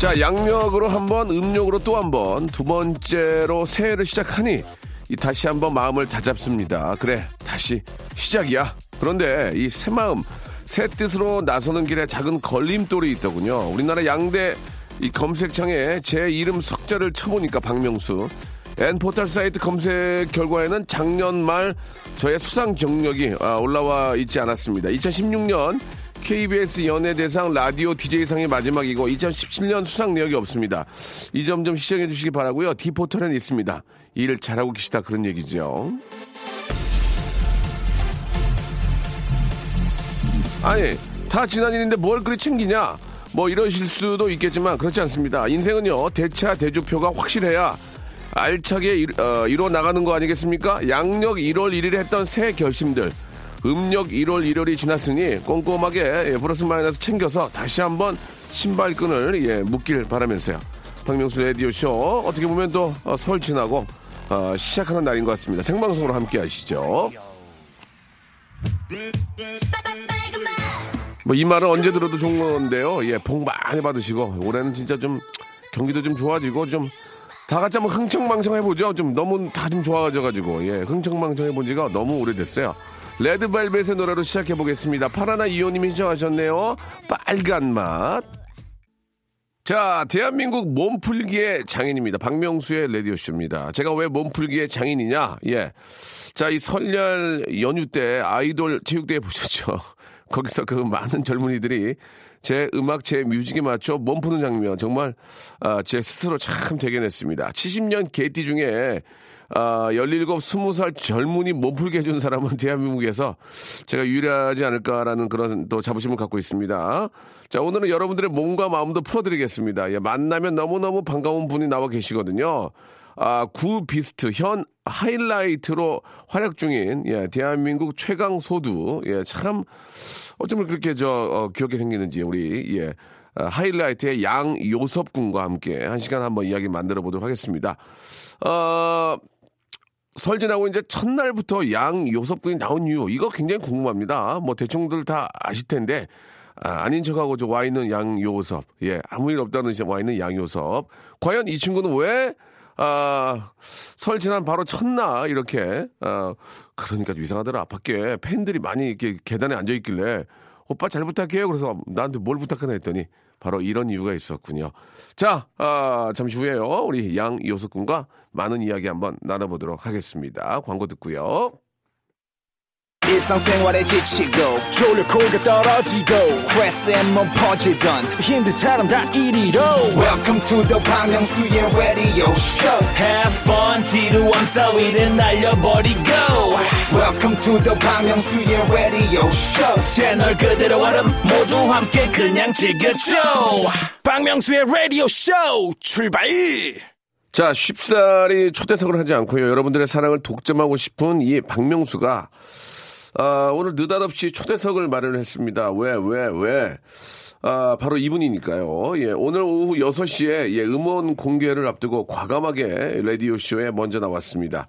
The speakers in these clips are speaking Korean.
자, 양력으로 한 번, 음력으로 또 한 번, 두 번째로 새해를 시작하니 이 다시 한번 마음을 다잡습니다. 그래, 다시 시작이야. 그런데 이 새 마음, 새 뜻으로 나서는 길에 작은 걸림돌이 있더군요. 우리나라 양대 이 검색창에 제 이름 석자를 쳐보니까 박명수. N포털 사이트 검색 결과에는 작년 말 저의 수상 경력이 아, 올라와 있지 않았습니다. 2016년 KBS 연예대상 라디오 DJ상이 마지막이고 2017년 수상 내역이 없습니다. 이 점 좀 시청해 주시기 바라고요. D포털에는 있습니다. 일 잘하고 계시다 그런 얘기죠. 아니 다 지난 일인데 뭘 그리 챙기냐 뭐 이러실 수도 있겠지만 그렇지 않습니다 인생은요 대차 대조표가 확실해야 알차게 일, 어, 이뤄 나가는 거 아니겠습니까 양력 1월 1일에 했던 새 결심들 음력 1월 1일이 지났으니 꼼꼼하게 예, 플러스 마이너스 챙겨서 다시 한번 신발끈을 예, 묶길 바라면서요 박명수 라디오쇼 어떻게 보면 또 어, 설 지나고 어, 시작하는 날인 것 같습니다 생방송으로 함께 하시죠 뭐 이 말은 언제 들어도 좋은 건데요. 예, 복 많이 받으시고 올해는 진짜 좀 경기도 좀 좋아지고 좀 다 같이 한번 흥청망청 해보죠. 좀 너무 다 좀 좋아져가지고 예, 흥청망청 해본 지가 너무 오래됐어요. 레드벨벳의 노래로 시작해 보겠습니다. 파라나 이호님이 신청하셨네요. 빨간 맛. 자, 대한민국 몸풀기의 장인입니다. 박명수의 라디오쇼입니다. 제가 왜 몸풀기의 장인이냐? 예. 자, 이 설날 연휴 때 아이돌 체육대회 보셨죠? 거기서 그 많은 젊은이들이 제 음악, 제 뮤직에 맞춰 몸 푸는 장면 정말 아, 제 스스로 참 대견했습니다. 70년 개띠 중에 아, 17, 20살 젊은이 몸풀게 해준 사람은 대한민국에서 제가 유일하지 않을까라는 그런 또 자부심을 갖고 있습니다. 자, 오늘은 여러분들의 몸과 마음도 풀어드리겠습니다. 예, 만나면 너무너무 반가운 분이 나와 계시거든요. 아, 구 비스트 현 하이라이트로 활약 중인 예, 대한민국 최강 소두 예, 참 어쩌면 그렇게 저 어, 귀엽게 생기는지 우리 예. 아, 하이라이트의 양요섭 군과 함께 한 시간 한번 이야기 만들어 보도록 하겠습니다. 어, 설 지나고 이제 첫날부터 양요섭 군이 나온 이유 이거 굉장히 궁금합니다. 뭐 대충들 다 아실 텐데 아, 아닌 척하고 저 와 있는 양요섭 예 아무 일 없다는 와 있는 양요섭 과연 이 친구는 왜 아, 설 지난 바로 첫날 이렇게 아, 그러니까 이상하더라 밖에 팬들이 많이 이렇게 계단에 앉아 있길래 오빠 잘 부탁해요. 그래서 나한테 뭘 부탁하나 했더니 바로 이런 이유가 있었군요. 자, 아, 잠시 후에요. 우리 양요섭 군과 많은 이야기 한번 나눠보도록 하겠습니다. 광고 듣고요. 일상생활에 지치고, 졸려 코가 떨어지고, 스트레스에 몸 퍼지던, 힘든 사람 다 이리로. welcome to the Bang Myung-soo's radio show Have fun 지루함 따위를 날려버리고 welcome to the Bang Myung-soo's radio show 채널 그대로 얼음 모두 함께 그냥 즐겨줘 박명수의 라디오 쇼 출발! 자, 쉽사리 초대석을 하지 않고요. 여러분들의 사랑을 독점하고 싶은 이 박명수가 아, 오늘 느닷없이 초대석을 마련했습니다. 왜, 왜, 왜? 아, 바로 이분이니까요. 예, 오늘 오후 6시에 예, 음원 공개를 앞두고 과감하게 라디오쇼에 먼저 나왔습니다.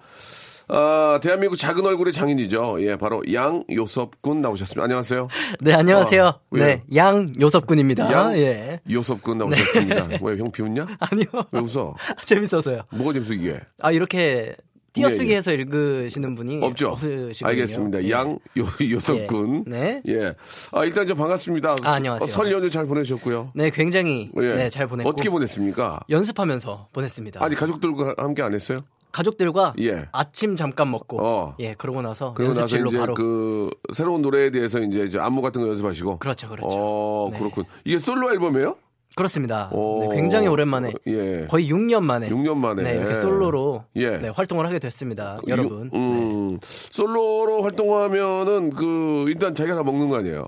아, 대한민국 작은 얼굴의 장인이죠. 예, 바로 양요섭 군 나오셨습니다. 안녕하세요. 네, 안녕하세요. 어, 왜요? 네, 양요섭 군입니다. 양 예. 요섭 군 나오셨습니다. 왜형 비웃냐? 아니요. 왜 웃어? 재밌어서요. 뭐가 재밌어 이게? 아, 이렇게 띄어쓰기 예, 예. 해서 읽으시는 분이 없죠. 없으시거든요. 알겠습니다. 예. 양 요, 요섭 군. 네. 예. 아, 일단 좀 반갑습니다. 아, 안녕하세요. 어, 설 연휴 잘 보내셨고요. 네, 굉장히 예. 네, 잘 보냈고 어떻게 보냈습니까? 연습하면서 보냈습니다. 아니 가족들과 함께 안 했어요? 가족들과 예. 아침 잠깐 먹고 어. 예, 그러고 나서 그러고 나서 이제 바로 그 새로운 노래에 대해서 이제 이제 안무 같은 거 연습하시고. 그렇죠, 그렇죠. 어, 네. 그렇군. 이게 솔로 앨범이에요? 그렇습니다. 오. 네, 굉장히 오랜만에 예. 거의 6년 만에 6년 만에. 네, 이렇게 솔로로 예. 네, 활동을 하게 됐습니다. 유- 여러분. 네. 음, 솔로로 활동하면은 그 일단 자기가 다 먹는 거 아니에요?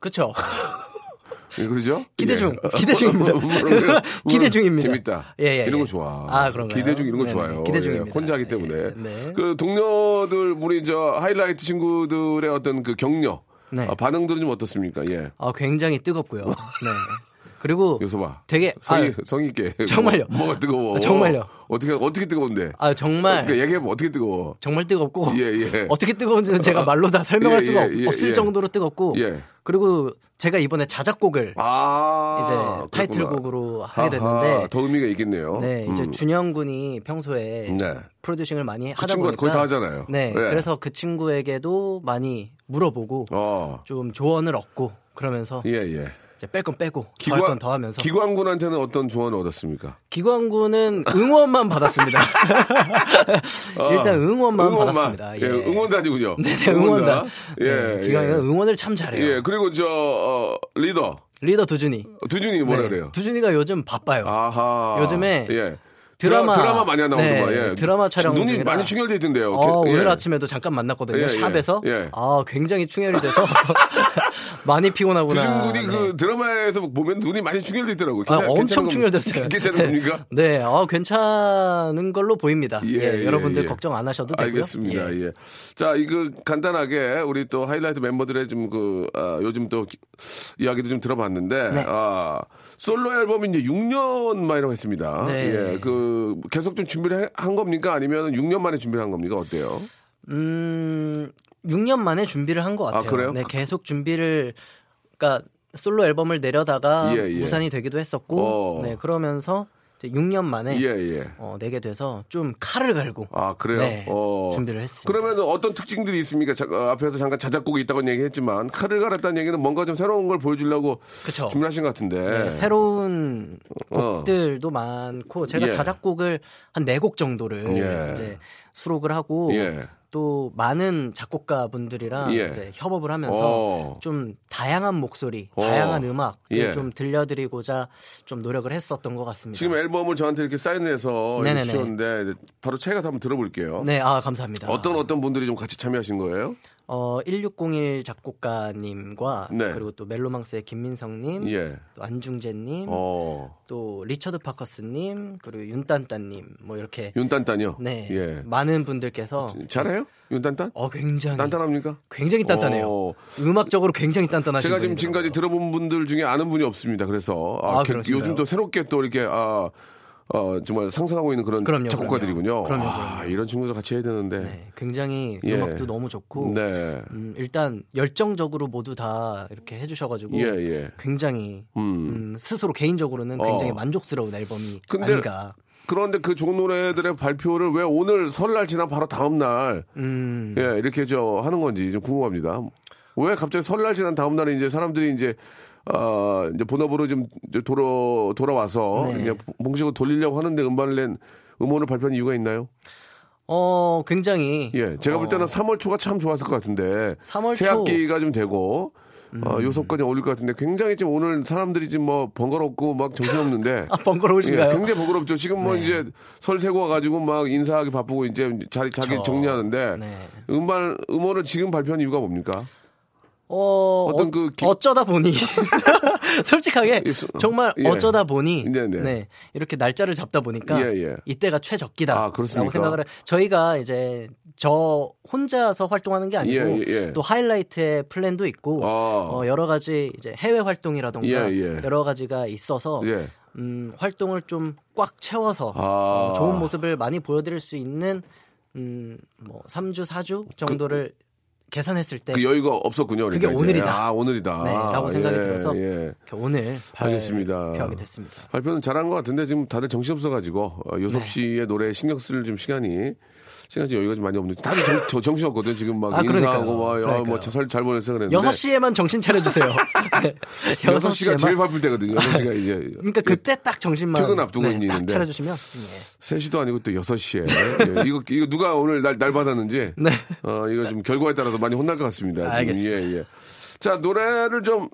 그렇죠. 예, 그러죠? 기대 예. 중, 기대 중입니다. 기대 중입니다. 재밌다. 예, 예, 이런 예. 거 좋아. 아, 그런가요? 기대 중 이런 거 네네, 좋아요. 기대 예, 중입니다. 혼자 하기 예, 때문에. 네. 그 동료들 우리 저 하이라이트 친구들의 어떤 그 격려 네. 아, 반응들은 좀 어떻습니까? 예. 아, 굉장히 뜨겁고요. 네. 그리고 요소 봐. 되게 성의 아, 성의 있게. 정말요? 뭐, 뭐가 뜨거워? 아, 정말요? 어떻게 어떻게 뜨거운데? 아 정말 그러니까 얘기해 봐. 어떻게 뜨거워? 정말 뜨겁고 예, 예. 어떻게 뜨거운지는 제가 말로 다 설명할 예, 수가 예, 예, 없, 을 예. 정도로 뜨겁고 예. 그리고 제가 이번에 자작곡을 아. 이제. 타이틀곡으로 하게 아하, 됐는데 더 의미가 있겠네요. 네 이제 음. 준영 군이 평소에 네. 프로듀싱을 많이 하다 친구가 보니까 거의 다 하잖아요. 네, 네. 그래서 그 친구에게도 많이 물어보고 어. 좀 조언을 얻고 그러면서 예, 예. 뺄 건 빼고 더할 건 더 하면서 기관군한테는 어떤 조언을 얻었습니까? 기광군은 응원만 받았습니다. 일단 응원만, 받았습니다. 예, 응원단이군요. 네 네, 응원단. 예, 네, 기광이는 예. 응원을 참 잘해요. 예, 그리고 저 어, 리더 리더 두준이. 두준이 뭐라 네, 그래요? 두준이가 요즘 바빠요. 아하. 요즘에 예. 드라마- 드라마 많이 하나 네, 보더만. 예. 드라마 촬영 눈이 중이라. 많이 충혈돼 있던데요. 어, 게- 예. 오늘 아침에도 잠깐 만났거든요. 예, 예, 샵에서. 예. 아, 굉장히 충혈이 돼서 많이 피곤하구나. 두준 군이 네. 그 드라마에서 보면 눈이 많이 충혈돼 있더라고요. 아, 엄청 충혈됐어요. 괜찮은 네. 겁니까? 네, 어, 괜찮은 걸로 보입니다. 예, 예, 예, 여러분들 예. 걱정 안 하셔도 되고요. 알겠습니다. 예. 예. 자, 이거 간단하게 우리 또 하이라이트 멤버들의 좀 그, 아, 요즘 또 기- 이야기도 좀 들어봤는데, 네. 아, 솔로 앨범이 이제 6년 만이라고 했습니다. 네. 예. 그, 계속 좀 준비를 해- 한 겁니까? 아니면 6년 만에 준비를 한 겁니까? 어때요? 음, 6년 만에 준비를 한 것 같아요. 아, 그래요? 네, 계속 준비를, 그러니까 솔로 앨범을 내려다가 예, 예. 무산이 되기도 했었고, 어. 네, 그러면서 6년 만에 예, 예. 어, 내게 돼서 좀 칼을 갈고 아, 그래요? 네, 어. 준비를 했습니다. 그러면 어떤 특징들이 있습니까? 자, 어, 앞에서 잠깐 자작곡이 있다고 얘기했지만, 칼을 갈았다는 얘기는 뭔가 좀 새로운 걸 보여주려고 그쵸. 준비하신 것 같은데. 네, 새로운 어. 곡들도 많고 제가 예. 자작곡을 한 네 곡 정도를 예. 이제 수록을 하고 예. 또 많은 작곡가 분들이랑 예. 이제 협업을 하면서 어. 좀 다양한 목소리, 어. 다양한 음악을 예. 좀 들려드리고자 좀 노력을 했었던 것 같습니다. 지금 앨범을 저한테 이렇게 사인을 해서 이렇게 네네네. 주셨는데, 바로 차이가 한번 들어볼게요. 네, 아 감사합니다. 어떤 어떤 분들이 좀 같이 참여하신 거예요? 어 1601 작곡가님과 네. 그리고 또 멜로망스의 김민성님, 예. 또 안중재님, 어. 또 리처드 파커스님, 그리고 윤딴딴님 뭐 이렇게 윤딴딴이요? 네 예. 많은 분들께서 잘해요? 윤딴딴? 어 굉장히 단단합니까? 굉장히 단단해요. 어. 음악적으로 굉장히 단단하신 제가 지금. 지금까지 들어본 분들 중에 아는 분이 없습니다. 그래서 아, 아, 게- 그러신가요? 요즘 또 새롭게 또 이렇게 아, 어, 정말 상상하고 있는 그런 그럼요, 작곡가들이군요. 그럼요. 그럼요, 아. 이런 친구들 같이 해야 되는데. 네, 굉장히 예. 음악도 너무 좋고 네. 음, 일단 열정적으로 모두 다 이렇게 해주셔가지고 예, 예. 굉장히 음. 음, 스스로 개인적으로는 어. 굉장히 만족스러운 앨범이 근데 아닌가. 그런데 그 좋은 노래들의 발표를 왜 오늘 설날 지난 바로 다음 날 음, 예, 이렇게 저 하는 건지 좀 궁금합니다. 왜 갑자기 설날 지난 다음 날에 이제 사람들이 이제 어, 이제 본업으로 좀 이제 돌아 돌아와서 네. 이제 봉식을 돌리려고 하는데 음반을 낸 음원을 발표한 이유가 있나요? 어 굉장히 예, 제가 볼 때는 3월 초가 참 좋았을 것 같은데 3월 새 초. 음. 학기가 좀 되고 어, 요섭까지 어울릴 것 같은데 굉장히 지금 오늘 사람들이 지금 뭐 번거롭고 막 정신없는데 아 번거로우신가요? 예, 굉장히 번거롭죠. 지금 뭐 네. 이제 설 세고 와가지고 막 인사하기 바쁘고 이제 자리 자기 저, 정리하는데 네. 음반 음원을 지금 발표한 이유가 뭡니까? 어, 어떤 어, 그 기- 어쩌다 보니 솔직하게 예, 수- 정말 예. 어쩌다 보니 네, 네. 네, 이렇게 날짜를 잡다 보니까 예, 예. 이때가 최적기다라고 아? 생각을 해. 저희가 이제 저 혼자서 활동하는 게 아니고 예, 예, 예. 또 하이라이트의 플랜도 있고 아. 어, 여러 가지 이제 해외 활동이라던가 예, 예. 여러 가지가 있어서 예. 음, 활동을 좀 꽉 채워서 아. 어, 좋은 모습을 많이 보여드릴 수 있는 음, 뭐 3주, 4주 정도를 계산했을 때 그 여유가 없었군요. 그게 그러니까. 오늘이다. 아, 오늘이다. 네, 라고 생각이 예, 들어서 예. 오늘 알겠습니다. 발표하게 됐습니다. 발표는 잘한 것 같은데 지금 다들 정신 없어가지고 어, 네. 요섭 씨의 노래에 신경 쓸 좀 시간이 시간 이 여유가 좀 많이 없는데 다들 정, 저 정신 없거든 지금 막 아, 인사하고 그러니까요. 막 야, 그러니까요. 뭐잘 보냈어 그랬는데 6 시에만 정신 차려 주세요. 네. 6 시가 6시에만. 제일 바쁠 때거든요. 6 시가 이제 그러니까 그때 딱 정신만 퇴근 앞두고 네, 딱 있는데. 차려 주시면 예. 3시도 아니고 또 6 시에 예, 이거 이거 누가 오늘 날, 날 받았는지 네. 어 이거 좀 결과에 따라서 많이 혼날 것 같습니다. 알겠습니다. 예, 예. 자 노래를 좀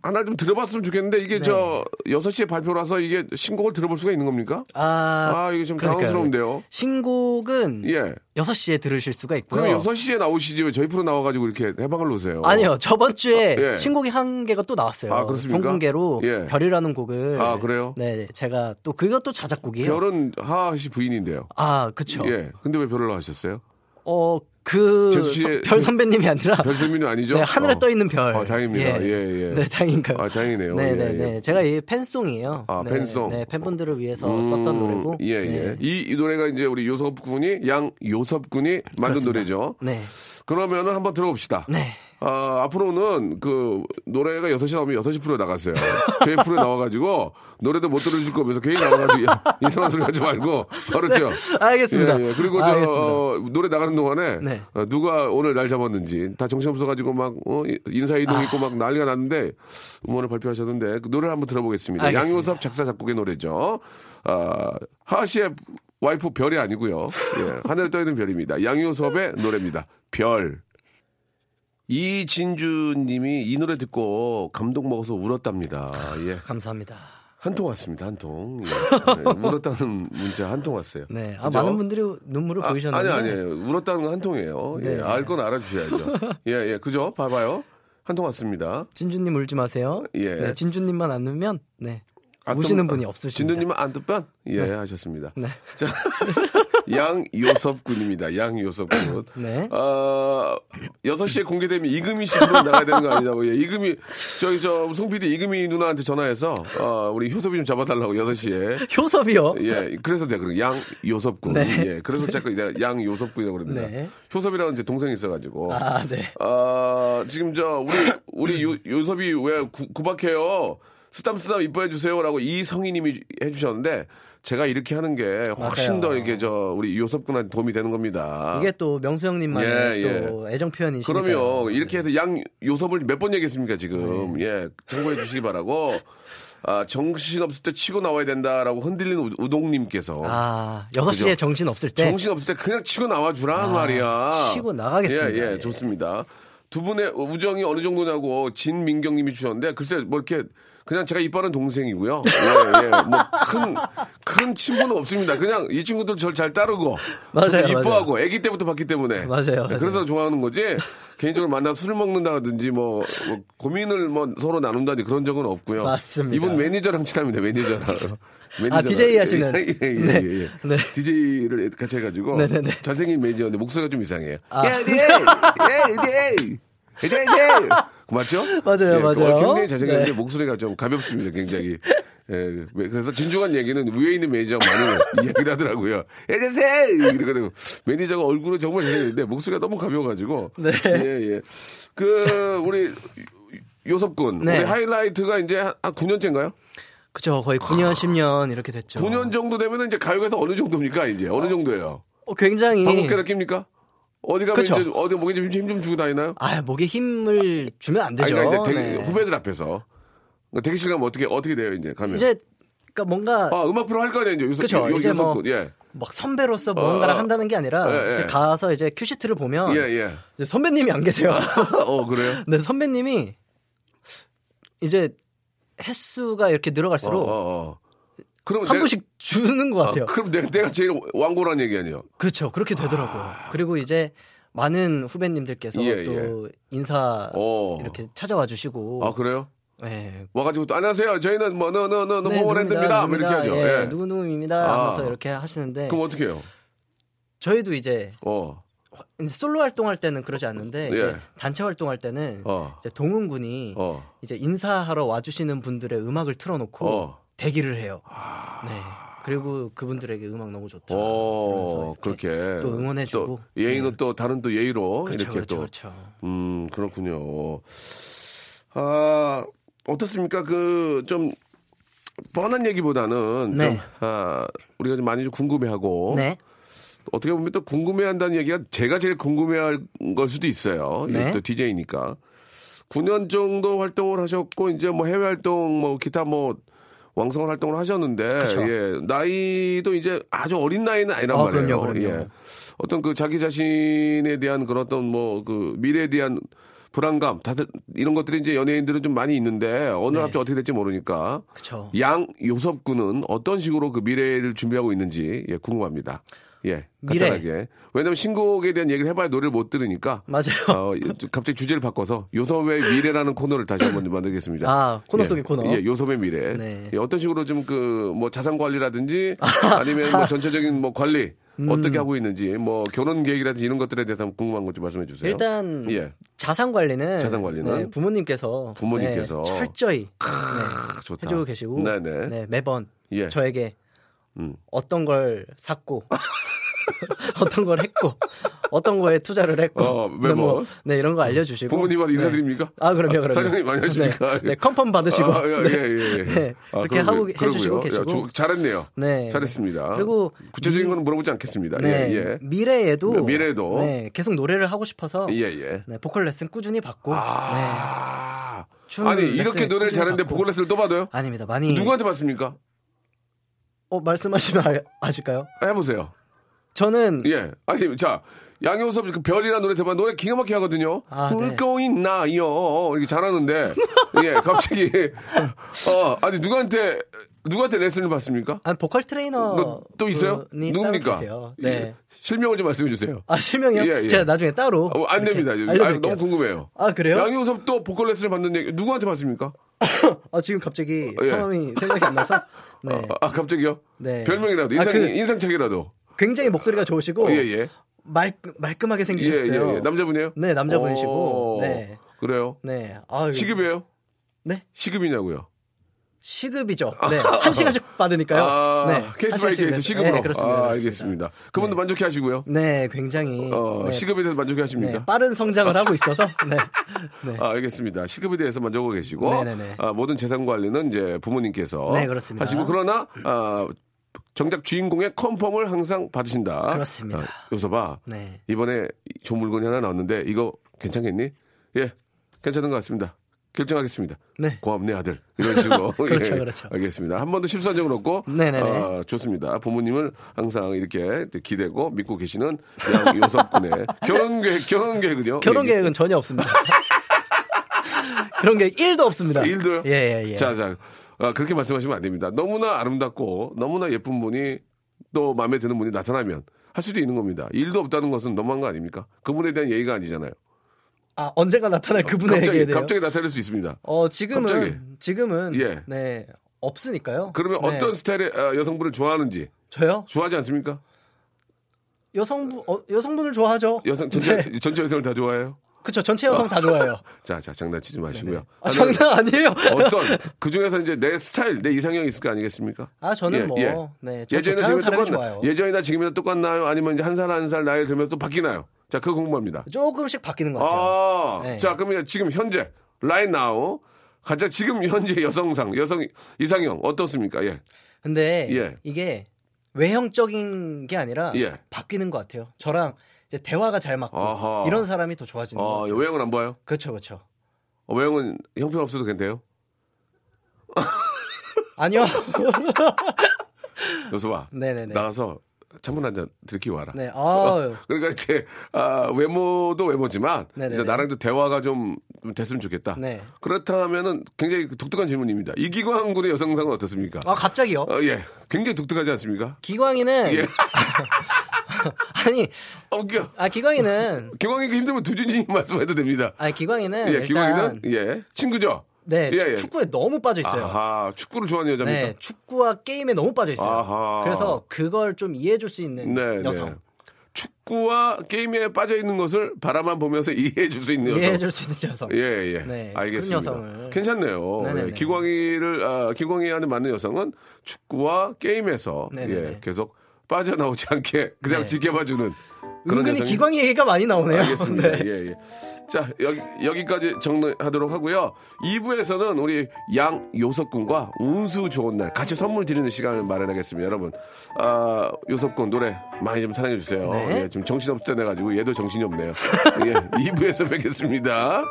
하나 좀 들어봤으면 좋겠는데 이게 네. 저 6시에 발표라서 이게 신곡을 들어볼 수가 있는 겁니까? 아, 아, 이게 좀 그러니까요. 당황스러운데요. 신곡은 예. 6시에 들으실 수가 있고요. 그럼 6시에 나오시지 왜 저희 프로 나와 가지고 이렇게 해방을 놓으세요? 아니요. 저번 주에 예. 신곡이 한 개가 또 나왔어요. 아, 그렇습니까? 선공개로 예. 별이라는 곡을 아, 그래요? 네, 제가 또 그것도 자작곡이에요. 별은 하하 씨 부인인데요. 아, 그쵸 예. 근데 왜 별을 하셨어요? 어, 그 별 선배님이 아니라 별 선배님이 아니죠? 네, 하늘에 어. 떠 있는 별. 아, 다행입니다. 예, 예. 네, 다행인가요? 아, 다행이네요. 네, 네, 예, 네. 예. 제가 이 fan song이에요. 아, 네, fan song. 네, 팬분들을 위해서 음, 썼던 노래고. 예, 예. 네. 이, 이 노래가 이제 우리 요섭 군이, 양 요섭 군이 만든 그렇습니다. 노래죠. 네. 그러면은 한번 들어봅시다. 네. 아, 앞으로는 그 노래가 6시 나오면 6시 프로에 나갔어요. 저희 프로에 나와가지고 노래도 못 들어줄 거면서 괜히 나와가지고 야, 이상한 소리 하지 말고 그렇죠. 알겠습니다. 예, 예. 그리고 저 알겠습니다. 어, 노래 나가는 동안에 네. 어, 누가 오늘 날 잡았는지 다 정신없어가지고 막 어, 인사 이동 아. 있고 막 난리가 났는데 음원을 발표하셨는데 그 노래를 한번 들어보겠습니다. 양효섭 작사 작곡의 노래죠. 아, 하하 씨의 와이프 별이 아니고요. 예, 하늘에 떠 있는 별입니다. 양효섭의 노래입니다. 별. 이진주님이 이 노래 듣고 감동 먹어서 울었답니다. 예, 감사합니다. 한 통 왔습니다. 한 통. 예. 네, 울었다는 문자 한 통 왔어요. 네. 아, 그죠? 많은 분들이 눈물을 아, 보이셨는데. 아니 아니에요. 울었다는 건 한 통이에요. 예, 네. 알건 알아주셔야죠. 예, 예, 그죠? 봐봐요. 한 통 왔습니다. 진주님 울지 마세요. 예. 네, 진주님만 안 울면 네. 아, 우시는 또- 분이 없으십니다. 진두님은 안 듣변? 예, 하셨습니다. 네. 자, 양요섭 군입니다. 양요섭 군. 네. 어, 6시에 공개되면 이금희 씨 프로 나가야 되는 거 아니냐고. 예, 이금희, 저기, 저, 송 PD 이금희 누나한테 전화해서, 어, 우리 효섭이 좀 잡아달라고, 6시에. 효섭이요. 예, 그래서 내가 그런 양요섭 군. 네. 예, 그래서 자꾸 이제 양요섭 군이라고 그럽니다. 네. 효섭이라는 이제 동생이 있어가지고. 아, 네. 아, 지금 저 우리 우리 요, 요섭이 왜 구, 구박해요? 쓰담쓰담 이뻐해 주세요라고 이성희님이 해주셨는데 제가 이렇게 하는 게 훨씬 맞아요. 더 이게 저 우리 요섭 군한테 도움이 되는 겁니다. 이게 또 명수 형님만의 예, 또 애정 표현이시니까. 그럼요. 이렇게 해서 양 요섭을 몇 번 얘기했습니까 지금? 네. 예, 참고해 주시기 바라고. 아, 정신 없을 때 치고 나와야 된다라고 흔들리는 우- 우동님께서 아, 6시에 그죠? 정신 없을 때 정신 없을 때 그냥 치고 나와 주란 말이야. 치고 나가겠습니다. 예, 예, 예. 좋습니다. 두 분의 우정이 어느 정도냐고 진민경 님이 주셨는데 글쎄 뭐 이렇게 그냥 제가 이뻐하는 동생이고요. 예, 예. 뭐 큰, 큰 친분은 없습니다. 그냥 이 친구들 저를 잘 따르고. 맞아요. 이뻐하고 아기 때부터 봤기 때문에. 맞아요, 예, 맞아요. 그래서 좋아하는 거지. 개인적으로 만나 술 먹는다든지 뭐, 뭐 고민을 뭐 서로 나눈다든지 그런 적은 없고요. 맞습니다. 이분 매니저랑 친합니다. 매니저랑. 아, DJ 하시는. 예, 예, 예, 네. 예. 네. DJ를 같이 해가지고 네네네. 잘생긴 매니저인데 목소리가 좀 이상해요. 아. 예, 예, 예, 예, 예, 예. 맞죠? 맞아요, 예, 맞아요. 어, 굉장히 잘생겼는데 네. 목소리가 좀 가볍습니다, 굉장히. 예, 왜- 그래서 진중한 얘기는 위에 있는 매니저가 많이 이야기를 하더라고요. 에세세! 이러거든요. 매니저가 얼굴은 정말 잘생겼는데 목소리가 너무 가벼워가지고. 네. 예, 예. 그, 우리 요섭군. 네. 우리 하이라이트가 이제 한 9년째인가요? 그죠. 거의 9년, 10년 이렇게 됐죠. 9년 정도 되면 이제 가요계에서 어느 정도입니까, 이제? 어느 정도예요? 어, 굉장히 방귀깨나 낍니까? 어디 가면 그쵸. 이제 어디 목에 좀 힘 좀 주고 다니나요? 아, 목에 힘을 주면 안 아니, 되죠. 그러니까 이제 네. 후배들 앞에서 그러니까 대기실 가면 어떻게 어떻게 돼요 이제 가면? 이제 그러니까 뭔가 아 음악 프로 할거 아니에요 이제 요섭 그쵸, 요- 이제 뭐- 요섭군. 예. 막 선배로서 뭔가를 어. 한다는 게 아니라 예, 예. 이제 가서 이제 큐시트를 보면 예, 예. 이제 선배님이 안 계세요. 어 그래요? 근데 선배님이 이제 횟수가 이렇게 어, 늘어갈수록 어, 어. 그럼 한 내가- 분씩 주는 것 아, 같아요. 그럼 내가, 내가 제일 왕고란 얘기 아니에요? 그렇죠. 그렇게 되더라고요. 그리고 이제 많은 후배님들께서 아. 예, 또 인사 어. 이렇게 찾아와 주시고 아 그래요? 예. 와가지고 또 안녕하세요. 저희는 뭐 너너너너 네. 뭐 이렇게 하죠. 예, 예. 누구누구입니다 아. 하면서 이렇게 하시는데 그럼 어떻게 해요? 저희도 이제 어, 솔로 활동할 때는 그러지 않는데 예. 이제 단체 활동할 때는 어, 이제 동훈 군이 어. 이제 인사하러 와주시는 분들의 음악을 틀어놓고 어. 대기를 해요. 네. 그리고 그분들에게 음악 너무 좋다. 어, 그렇게 또 응원해주고. 또 예의는 또 다른 또 예의로 그렇죠, 이렇게 그렇죠, 또 그렇죠. 음, 그렇군요. 아, 어떻습니까? 그, 좀, 뻔한 얘기보다는 네. 좀, 아, 우리가 좀 많이 좀 궁금해하고. 네. 어떻게 보면 또 궁금해한다는 얘기가 제가 제일 궁금해할 걸 수도 있어요. 네. 또 DJ니까. 9년 정도 활동을 하셨고, 이제 뭐 해외 활동, 뭐 기타 뭐, 왕성한 활동을 하셨는데, 그쵸. 예, 나이도 이제 아주 어린 나이는 아니란 아, 말이에요. 그럼요, 그럼요. 예. 어떤 그 자기 자신에 대한 그런 어떤 뭐 그 미래에 대한 불안감, 다들 이런 것들이 이제 연예인들은 좀 많이 있는데 어느 네. 합주 어떻게 될지 모르니까 그쵸. 양 요섭 군은 어떤 식으로 그 미래를 준비하고 있는지 예, 궁금합니다. 예, 미래. 간단하게. 왜냐면 신곡에 대한 얘기를 해봐야 노래를 못 들으니까. 맞아요. 어, 갑자기 주제를 바꿔서 요섭의 미래라는 코너를 다시 한번 만들겠습니다. 아, 코너 예, 속의 코너. 예, 요섭의 미래. 네. 예, 어떤 식으로 좀 그 뭐 자산 관리라든지 아니면 뭐 전체적인 뭐 관리 음. 어떻게 하고 있는지 뭐 결혼 계획이라든지 이런 것들에 대해서 한번 궁금한 것 좀 말씀해 주세요. 일단 예, 자산 관리는, 자산 관리는? 네, 부모님께서 부모님께서. 네, 철저히 아, 좋다. 해주고 계시고 네네. 네, 매번 예. 저에게 음. 어떤 걸 샀고 어떤 걸 했고 어떤 거에 투자를 했고 어, 네, 매번. 뭐, 네 이런 거 알려주시고 부모님한테 네. 인사드립니까? 아 그럼요 그럼요 사장님 많이 하십니까? 네, 네 컨펌 받으시고 아, 예, 네. 예, 예. 네, 아, 그렇게 그러고요. 하고 해주시고 그러고요. 계시고 야, 조- 잘했네요. 네. 잘했습니다. 그리고 구체적인 미- 건 물어보지 않겠습니다. 네, 예, 예. 미래에도 미래에도. 네, 계속 노래를 하고 싶어서 예, 예. 네, 보컬 레슨 꾸준히 받고 네, 아. 춤 아니, 이렇게 노래를 잘하는데 받고. 보컬 레슨을 또 받아요? 아닙니다 많이 누구한테 받습니까? 어, 말씀하시면 아, 아실까요? 해보세요. 저는 예. 아니, 자. 양효섭 그 별이라는 노래 대박 노래 기가 막히게 하거든요. 아, 네. 울고 있나요? 이렇게 잘하는데 예 갑자기 어 아니 누구한테 누구한테 레슨을 받습니까? 아, 보컬 트레이너 너, 또 있어요? 누굽니까? 계세요. 네. 예. 실명을 좀 말씀해 주세요. 아 실명이요? 예, 예. 제가 나중에 따로 어, 안 됩니다. 아. 너무 궁금해요. 아 그래요? 양요섭도 보컬 레슨을 받는 얘기 누구한테 받습니까? 아 지금 갑자기 예. 성함이 생각이 안 나서 네. 아, 아, 갑자기요? 네. 별명이라도 아, 인상 그- 인상착의라도. 굉장히 목소리가 좋으시고 예, 예. 말 말끔하게 예, 생기셨어요. 예, 예. 남자분이에요? 네 남자분이시고 오, 네. 그래요? 네. 아, 시급이에요? 네 시급이냐고요? 시급이죠. 네. 한 시간씩 받으니까요. 아, 네. 케이스 한 by case 시급으로. 네, 그렇습니다. 아. 알겠습니다. 그분도 네. 만족해 하시고요. 네, 굉장히 어, 네. 시급에 대해서 만족해 하십니까? 네, 빠른 성장을 하고 있어서 네. 네. 아, 알겠습니다. 시급에 대해서 만족하고 계시고 네네네. 아, 모든 재산 관리는 이제 부모님께서 네, 그렇습니다. 하시고 그러나 아, 정작 주인공의 confirm을 항상 받으신다. 그렇습니다. 아, 요서봐. 네. 이번에 좋은 물건이 하나 나왔는데 이거 괜찮겠니? 예, 괜찮은 것 같습니다. 결정하겠습니다. 네. 고맙네 아들. 이런 식으로. 그렇죠, 예, 그렇죠. 알겠습니다. 한 번도 실수한 적은 없고. 네네네. 아, 좋습니다. 부모님을 항상 이렇게 기대고 믿고 계시는 양 요섭 군의 결혼 계획, 결혼 계획은요? 결혼 얘기- 계획은 전혀 없습니다. 그런 계획 1도 없습니다. 일도요? 예, 예, 예. 자, 자. 아, 그렇게 말씀하시면 안 됩니다. 너무나 아름답고 너무나 예쁜 분이 또 마음에 드는 분이 나타나면 할 수도 있는 겁니다. 일도 없다는 것은 너무한 거 아닙니까? 그분에 대한 예의가 아니잖아요. 아, 언젠가 나타날 그분에게 갑자기, 대해요. 갑자기 나타날 수 있습니다. 어, 지금은 갑자기. 지금은 예. 네. 없으니까요. 그러면 네. 어떤 스타일의 아, 여성분을 좋아하는지 저요? 좋아하지 않습니까? 여성분 어, 여성분을 좋아하죠. 여성 전체 네. 전체 여성을 다 좋아해요? 그쵸 전체 여성 다 좋아해요. 자, 자 장난치지 마시고요. 아, 장난 아니에요. 어떤 그 중에서 이제 내 스타일, 내 이상형이 있을 거 아니겠습니까? 아 저는 예, 뭐 예. 네. 저 예전이나 지금이나 사람이 똑같나? 좋아요. 예전이나 지금이나 똑같나요? 아니면 이제 한 살 한 살 나이 들면서 또 바뀌나요? 자, 그거 궁금합니다. 조금씩 바뀌는 것 같아요. 아, 네. 자, 그러면 지금 현재 right now 가장 지금 현재 여성상, 여성 이상형 어떻습니까? 예. 근데 예. 이게 외형적인 게 아니라 예. 바뀌는 것 같아요. 저랑 이제 대화가 잘 맞고 아하. 이런 사람이 더 좋아지는 것 어, 같아요. 외형은 안 봐요? 그렇죠, 그렇죠. 어, 외형은 형편 없어도 괜찮대요? 아니요. 여수봐. 네네네. 나가서 찬물 한잔 들키고 와라. 네. 아, 그러니까 이제 아, 외모도 외모지만 네네네. 이제 나랑 좀 대화가 좀, 좀 됐으면 좋겠다. 네. 그렇다면은 굉장히 독특한 질문입니다. 이기광 군의 여성상은 어떻습니까? 아 갑자기요? 어, 예, 굉장히 독특하지 않습니까? 기광이는 예. 아니, 어, 웃겨. 아 기광이는 기광이가 힘들면 두준이 말씀해도 됩니다. 아니 기광이는 예, 기광이는 예 친구죠. 네 예, 예. 축구에 너무 빠져 있어요. 아하, 축구를 좋아하는 여자입니까? 네, 축구와 게임에 너무 빠져 있어요. 아하. 그래서 그걸 좀 이해해 줄 수 있는 네, 여성. 네. 축구와 게임에 빠져 있는 것을 바라만 보면서 이해해 줄 수 있는 여성. 이해해 줄 수 있는 여성. 예, 예. 네, 알겠습니다. 괜찮네요. 예, 기광이를, 아, 기광이한테 맞는 여성은 축구와 게임에서. 예, 계속 빠져나오지 않게 그냥 네. 지켜봐주는 그런 은근히 여성이 기광이 얘기가 많이 나오네요. 알겠습니다. 네. 예, 예. 자, 여기, 여기까지 정리하도록 하고요. 2부에서는 우리 양요섭 군과 운수 좋은 날 같이 선물 드리는 시간을 마련하겠습니다. 여러분, 아, 요섭 군 노래 많이 좀 사랑해주세요. 네. 예, 좀 정신없을 때 내가지고 얘도 정신이 없네요. 예, 2부에서 뵙겠습니다.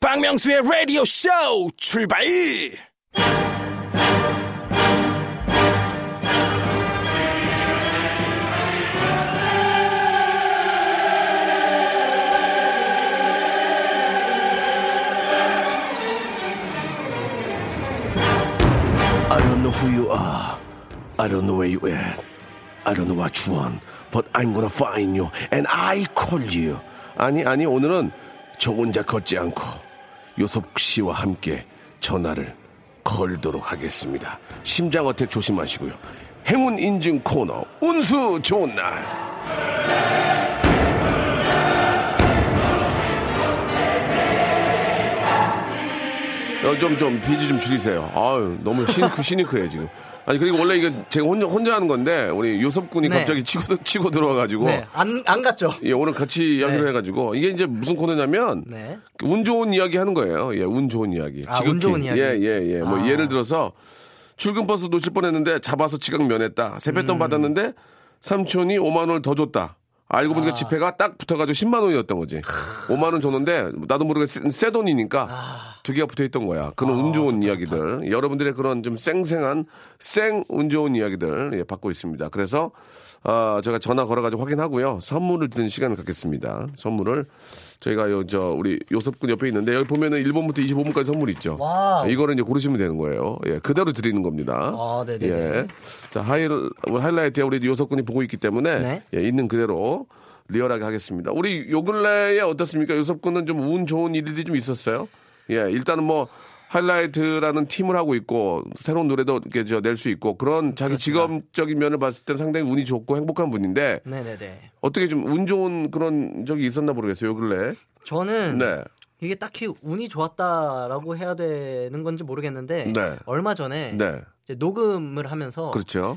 박명수의 라디오 쇼 출발! I don't know who you are. I don't know where you at. I don't know what you want. But I'm gonna find you. And I call you. 아니, 아니, 오늘은 저 혼자 걷지 않고 요섭 씨와 함께 전화를 걸도록 하겠습니다. 심장 어택 조심하시고요. 행운 인증 코너, 운수 좋은 날. 어, 좀, 좀, 비지 좀 줄이세요. 아유, 너무 시니크, 시니크해, 지금. 아니, 그리고 원래 이게 제가 혼자, 혼자 하는 건데, 우리 요섭 군이 네. 갑자기 치고, 치고 들어와가지고. 네, 안, 안 갔죠? 예, 오늘 같이 이야기를 네. 해가지고. 이게 이제 무슨 코너냐면. 네. 운 좋은 이야기 하는 거예요. 예, 운 좋은 이야기. 아, 운 좋은 이야기. 예, 예, 예. 뭐 아. 예를 들어서 출근 버스 놓칠 뻔했는데 잡아서 지각 면했다. 세뱃돈 음. 받았는데 삼촌이 5만 원을 더 줬다. 알고 아. 보니까 지폐가 딱 붙어가지고 10만 원이었던 거지. 5만 원 줬는데 나도 모르게 새, 새 돈이니까 아. 두 개가 붙어 있던 거야. 그런 운 좋은 이야기들. 여러분들의 그런 좀 쌩쌩한 생 운 좋은 이야기들 예, 받고 있습니다. 그래서 아, 제가 전화 걸어가지고 확인하고요. 선물을 드는 시간을 갖겠습니다. 선물을 저희가 요, 저, 우리 요섭군 옆에 있는데 여기 보면은 1번부터 25번까지 선물 있죠. wow. 이거를 이제 고르시면 되는 거예요. 예, 그대로 드리는 겁니다. 아, 네네네. 예. 자, 하이, 하이라이트에 우리 요섭군이 보고 있기 때문에 네. 예, 있는 그대로 리얼하게 하겠습니다. 우리 요 근래에 어떻습니까? 요섭군은 좀 운 좋은 일들이 좀 있었어요? 예, 일단은 뭐, 하이라이트라는 팀을 하고 있고 새로운 노래도 이렇게 낼 수 있고 그런 자기 직업적인 면을 봤을 때는 상당히 운이 좋고 행복한 분인데 네네네. 어떻게 좀 운 좋은 그런 적이 있었나 모르겠어요. 요 근래. 저는 네. 이게 딱히 운이 좋았다라고 해야 되는 건지 모르겠는데 네. 얼마 전에 네. 녹음을 하면서 그렇죠.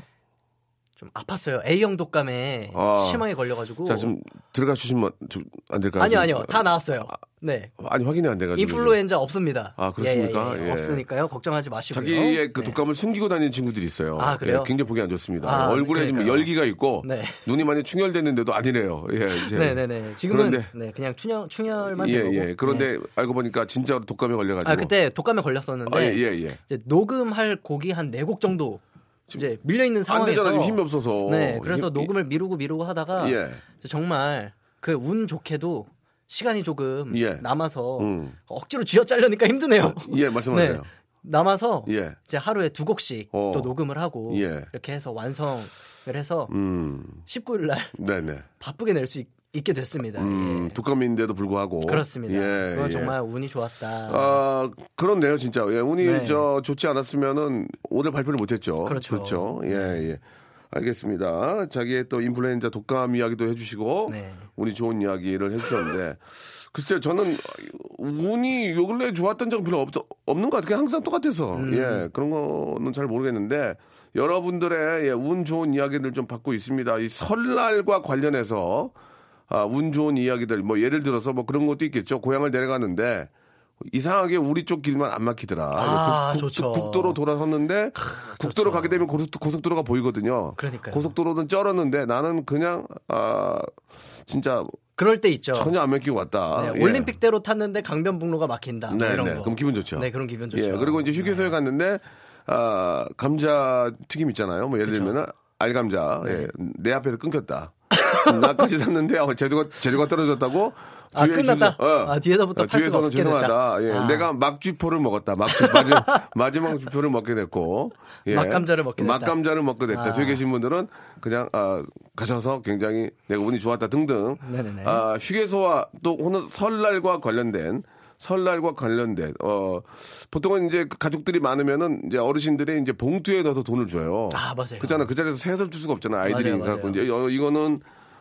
좀 아팠어요. A형 독감에 아. 심하게 걸려가지고. 자, 좀 들어가 주시면 좀 안 될까요? 아니요 좀? 아니요 다 나왔어요. 네. 아니 확인이 안 돼가지고. 인플루엔자 없습니다. 아, 그렇습니까? 예, 예, 예. 예. 없으니까요. 걱정하지 마시고요. 자기의 그 네. 독감을 숨기고 다니는 친구들이 있어요. 아, 그래요? 예, 굉장히 보기 안 좋습니다. 아, 얼굴에 좀 그러니까요. 열기가 있고 네. 눈이 많이 충혈됐는데도 아니래요. 예, 이제. 네네네. 지금은 그런데 네, 그냥 충혈 충혈만 예, 된 거고. 예. 그런데 네. 알고 보니까 진짜 독감에 걸려가지고. 아 그때 독감에 걸렸었는데 아, 예, 예, 예. 이제 녹음할 곡이 한 네 곡 정도 이제 밀려 있는 안 상황에서 되잖아요. 힘이 없어서. 네, 그래서 힘- 녹음을 미루고 미루고 하다가 예. 정말 그 운 좋게도 시간이 조금 예. 남아서 음. 억지로 쥐어 짜려니까 힘드네요. 예, 말씀하세요. 네. 남아서 예. 이제 하루에 두 곡씩 어. 또 녹음을 하고 예. 이렇게 해서 완성을 해서 음, 19일 날. 바쁘게 낼 수 있 게 됐습니다. 음, 예. 독감인데도 불구하고. 그렇습니다. 예, 그건 예. 정말 운이 좋았다. 아, 그렇네요, 진짜. 예, 운이 네. 저 좋지 않았으면은 오늘 발표를 못 했죠. 그렇죠. 그렇죠. 예, 예. 알겠습니다. 자기의 또 인플루엔자 독감 이야기도 해주시고, 네. 운이 좋은 이야기를 해주셨는데, 글쎄요, 저는 운이 요 근래 좋았던 적은 별로 없, 없는 것 같아요. 항상 똑같아서. 음. 예, 그런 거는 잘 모르겠는데, 여러분들의 예, 운 좋은 이야기들 좀 받고 있습니다. 이 설날과 관련해서, 아, 운 좋은 이야기들, 뭐 예를 들어서 뭐 그런 것도 있겠죠. 고향을 내려가는데, 이상하게 우리 쪽 길만 안 막히더라. 아, 국, 좋죠. 국도로 돌아섰는데 국도로 가게 되면 고속, 고속 도로가 보이거든요. 그러니까요. 고속도로는 쩔었는데 나는 그냥 아 진짜 그럴 때 있죠. 전혀 안 막히고 왔다. 네, 예. 올림픽대로 탔는데 강변북로가 막힌다. 뭐 네, 이런 네. 거. 그럼 기분 좋죠. 네, 그런 기분 좋죠. 예, 그리고 이제 휴게소에 갔는데 아 감자 튀김 있잖아요. 뭐 예를 들면은 알감자 네. 예, 내 앞에서 끊겼다. 나까지 샀는데 어, 재료가 재료가 떨어졌다고. 아, 뒤에 끝났다? 주소- 아, 뒤에서부터 팔 수가 뒤에서는 죄송하다. 예, 아. 내가 막쥐포를 먹었다. 막쥐 마지막 마지막 쥐포를 먹게 됐고. 예. 막감자를 먹게 됐다. 막감자를 먹게 됐다. 아. 뒤에 계신 분들은 그냥 아, 가셔서 굉장히 내가 운이 좋았다 등등. 네네네. 아, 휴게소와 또 오늘 설날과 관련된 설날과 관련된 어 보통은 이제 그 가족들이 많으면은 이제 어르신들이 이제 봉투에 넣어서 돈을 줘요. 아, 맞아요. 그렇잖아. 그 자리에서 세설 줄 수가 없잖아. 아이들이 갖고. 이제 어, 이거는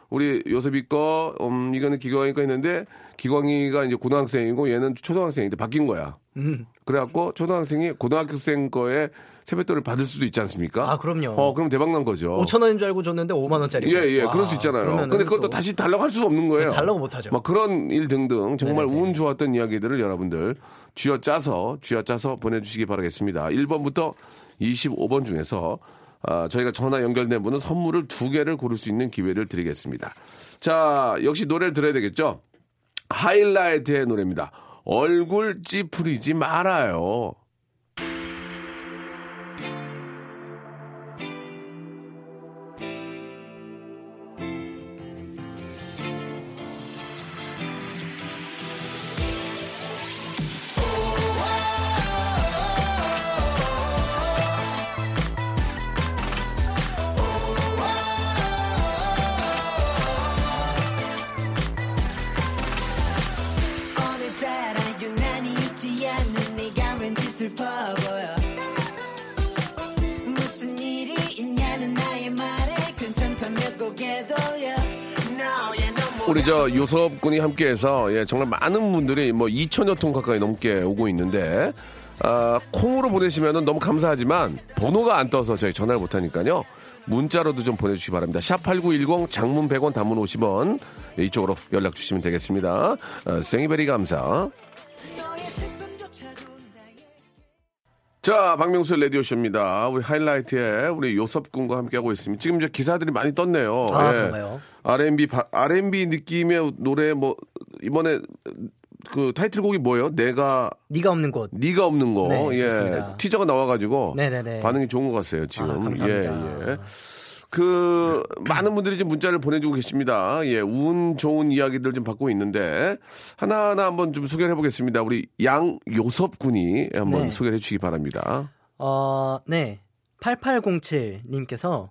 우리 요섭이 거, 음, 이거는 기광이 거 했는데 기광이가 이제 고등학생이고 얘는 초등학생인데 바뀐 거야. 음. 그래갖고 초등학생이 고등학생 거에 세뱃돈을 받을 수도 있지 않습니까? 아, 그럼요. 어, 그럼 대박 난 거죠. 5천 원인 줄 알고 줬는데 5만 원짜리. 예, 예, 그럴 수 있잖아요. 근데 그걸 또 다시 달라고 할 수도 없는 거예요. 달라고 못 하죠. 막 그런 일 등등 정말 네네네. 운 좋았던 이야기들을 여러분들 쥐어 짜서 쥐어 짜서 보내 주시기 바라겠습니다. 1번부터 25번 중에서 아, 저희가 전화 연결된 분은 선물을 두 개를 고를 수 있는 기회를 드리겠습니다. 자, 역시 노래를 들어야 되겠죠? 하이라이트의 노래입니다. 얼굴 찌푸리지 말아요. 우리 저 요섭 군이 함께해서 예, 정말 많은 분들이 뭐 2천여 통 가까이 넘게 오고 있는데 아, 콩으로 보내시면 너무 감사하지만 번호가 안 떠서 저희 전화를 못 하니까요. 문자로도 좀 보내주시기 바랍니다. 샵 8910 장문 100원 단문 50원 예, 이쪽으로 연락 주시면 되겠습니다. 어, 생이베리 감사. 자, 박명수 라디오쇼입니다. 우리 하이라이트에 우리 요섭 군과 함께하고 있습니다. 지금 이제 기사들이 많이 떴네요. 아, 예. 그런가요? R&B, 바- R&B 느낌의 노래 뭐, 이번에 그 타이틀곡이 뭐예요? 내가, 네가 없는 곳. 네가 없는 거. 네, 예. 그렇습니다. 티저가 나와가지고. 네네네. 반응이 좋은 것 같아요, 지금. 아, 감사합니다. 예, 예. 그, 많은 분들이 지금 문자를 보내주고 계십니다. 예, 운 좋은 이야기들 좀 받고 있는데, 하나하나 한번 좀 소개를 해보겠습니다. 우리 양요섭 군이 한번 네. 소개를 해주시기 바랍니다. 어, 네. 8807님께서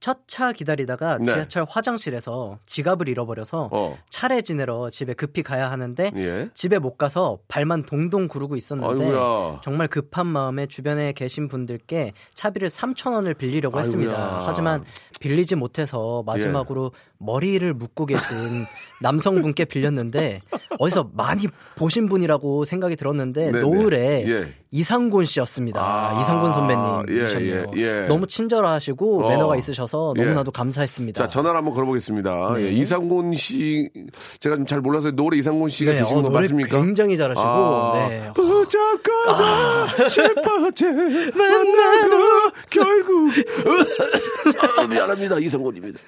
첫 차 기다리다가 네. 지하철 화장실에서 지갑을 잃어버려서 어. 차례 지내러 집에 급히 가야 하는데 예. 집에 못 가서 발만 동동 구르고 있었는데 아이고야. 정말 급한 마음에 주변에 계신 분들께 차비를 3천 원을 빌리려고 아이고야. 했습니다. 하지만 빌리지 못해서 마지막으로 머리를 묶고 계신 남성분께 빌렸는데 어디서 많이 보신 분이라고 생각이 들었는데 네네. 노을에 예. 이상곤 씨였습니다. 아, 이상곤 선배님이셨네요. 예, 예, 예. 너무 친절하시고 어. 매너가 있으셔서 예. 너무나도 감사했습니다. 자, 전화를 한번 걸어보겠습니다. 네. 예, 이상곤 씨, 제가 좀 잘 몰라서 노래 이상곤 씨가 네, 계신 어, 거 맞습니까? 굉장히 잘하시고 아, 네. 어쩌거나 싶어제 만나도 결국 아, 미안합니다 이상곤입니다.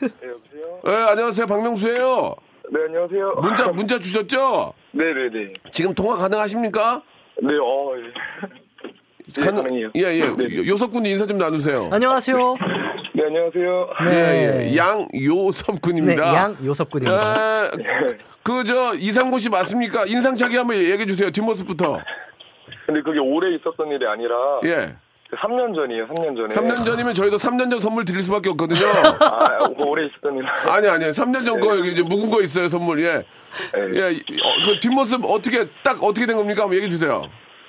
네? 네, 안녕하세요 박명수예요. 네, 안녕하세요. 문자 문자 주셨죠? 네 네 네. 지금 통화 가능하십니까? 네, 어, 예. 네, 가능해요. 예, 예. 네. 요섭군 인사 좀 나누세요. 안녕하세요. 네, 안녕하세요. 예, 예. 양요섭군입니다. 네, 양요섭군입니다. 그 저 이상곤 씨 맞습니까? 인상착의 한번 얘기해 주세요. 뒷모습부터. 근데 그게 오래 있었던 일이 아니라 예. 3년 전이에요, 3년 전에. 3년 전이면 저희도 3년 전 선물 드릴 수밖에 없거든요. 아, 오래 있었던 일. 아니, 아니요. 3년 전 거, 여기 이제 묵은 거 있어요, 선물. 예. 네. 예. 어, 그 뒷모습 어떻게, 딱 어떻게 된 겁니까? 한번 얘기해 주세요.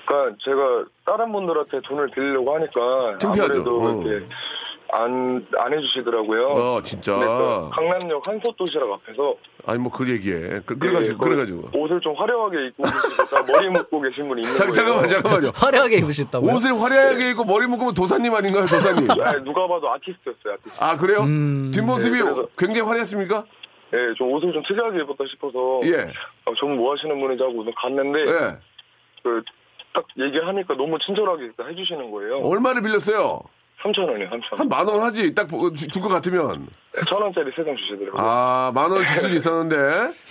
그러니까 제가 다른 분들한테 돈을 드리려고 하니까 창피하죠. 아무래도 어. 이렇게 안, 안 해주시더라고요. 어, 진짜. 근데 그 강남역 한솥도시락 앞에서 아니, 뭐, 그 얘기해. 그, 그래가지고, 예, 그 그래가지고. 옷을 좀 화려하게 입고 계시니까 머리 묶고 계신 분이 있는 자, 거예요. 잠깐만, 잠깐만요. 화려하게 입으셨다고요? 옷을 화려하게 입고 머리 묶으면 도사님 아닌가요, 도사님? 아, 누가 봐도 아티스트였어요, 아티스트. 아, 그래요? 음. 뒷모습이 네, 그래서- 굉장히 화려했습니까? 예, 좀 옷을 좀 특이하게 입었다 싶어서 예. 어, 저는 뭐 하시는 분인지 하고 갔는데 예. 그 딱 얘기하니까 너무 친절하게 해주시는 거예요. 얼마를 빌렸어요? 3천 원이요, 3천 원. 한 만 원 하지. 딱 줄 것 같으면. 천 원짜리 세 장 주시더라고요. 아, 만 원 줄 수도 있었는데.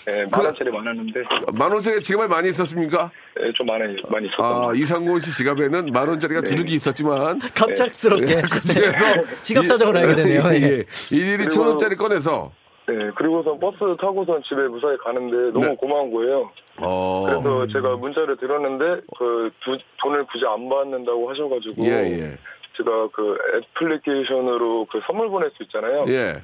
예, 만 원짜리 많았는데 만 원짜리 지갑에 많이 있었습니까? 예, 좀 많이 많이 있었던 아, 것 이상곤 씨 지갑에는 만 원짜리가 두둑이 있었지만. 갑작스럽게 네. 그래서 지갑 사정을 알게 되네요. 예, 예. 예. 일일이 천 원짜리 꺼내서. 네, 그리고선 버스 타고선 집에 무사히 가는데 너무 네. 고마운 거예요. 어. 그래서 제가 문자를 드렸는데 그 두- 돈을 굳이 안 받는다고 하셔가지고 예, 예. 제가 그 애플리케이션으로 그 선물 보낼 수 있잖아요. 예.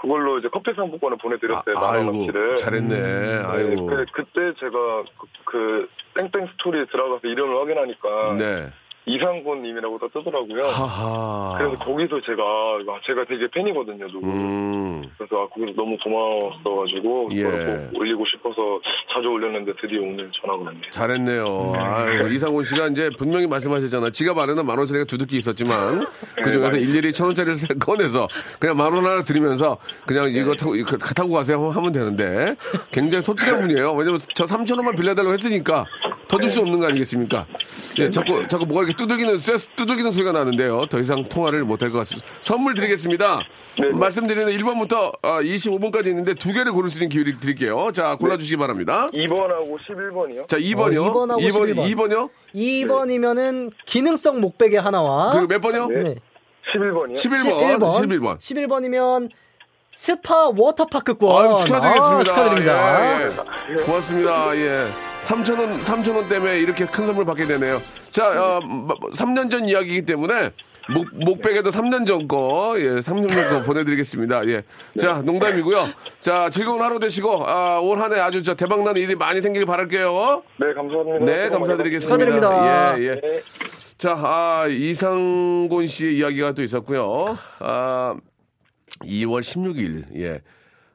그걸로 이제 커피 상품권을 아, 보내드렸어요. 만 아이고, 원어치를. 잘했네. 네, 아이고. 그, 그때 제가 그, 그 땡땡 스토리에 들어가서 이름을 확인하니까 네. 이상곤님이라고 또 뜨더라고요. 하하. 그래서 거기서 제가 아, 제가 되게 팬이거든요, 누구. 음. 그래서 아, 거기서 너무 고마웠어가지고 예. 올리고 싶어서 자주 올렸는데 드디어 오늘 전화가 왔네요. 잘했네요. 아유, 이상훈 씨가 이제 분명히 말씀하셨잖아. 지갑 안에는 만 원짜리가 두둑히 있었지만 그 중에서 많이. 일일이 천 원짜리를 꺼내서 그냥 만 원 하나 드리면서 그냥 이거 타고 이거 타고 가세요 하면 되는데 굉장히 솔직한 분이에요. 왜냐면 저 3천 원만 빌려달라고 했으니까 더줄수 없는 거 아니겠습니까? 예, 자꾸 자꾸 뭐가 이렇게 두들기는 쇠- 두들기는 소리가 나는데요. 더 이상 통화를 못 할 것 같습니다. 선물 드리겠습니다. 네. 말씀드리는 1번부터 25번까지 있는데 두 개를 고를 수 있는 기회를 드릴게요. 자, 골라주시기 바랍니다. 2번하고 11번이요? 자, 2번이요. 어, 2번하고 2번, 11번. 2번이요? 2번이면은 기능성 목베개 하나와 그리고 몇 번이요? 네. 네. 11번이요? 11번. 11번. 11번. 11번 이면 스파 워터파크권. 아유, 축하드리겠습니다. 아, 축하드립니다. 예, 예. 고맙습니다. 예. 3,000원, 3,000원 때문에 이렇게 큰 선물 받게 되네요. 자, 어, 3년 전 이야기이기 때문에 목, 목베개도 3년 전 거, 예, 3년 전 거 보내드리겠습니다. 예. 자, 농담이고요. 자, 즐거운 하루 되시고, 아, 올 한 해 아주 저 대박나는 일이 많이 생기길 바랄게요. 네, 감사합니다. 네, 감사드리겠습니다. 축하드립니다. 예, 예. 네. 자, 아, 이상곤 씨의 이야기가 또 있었고요. 아, 2월 16일, 예.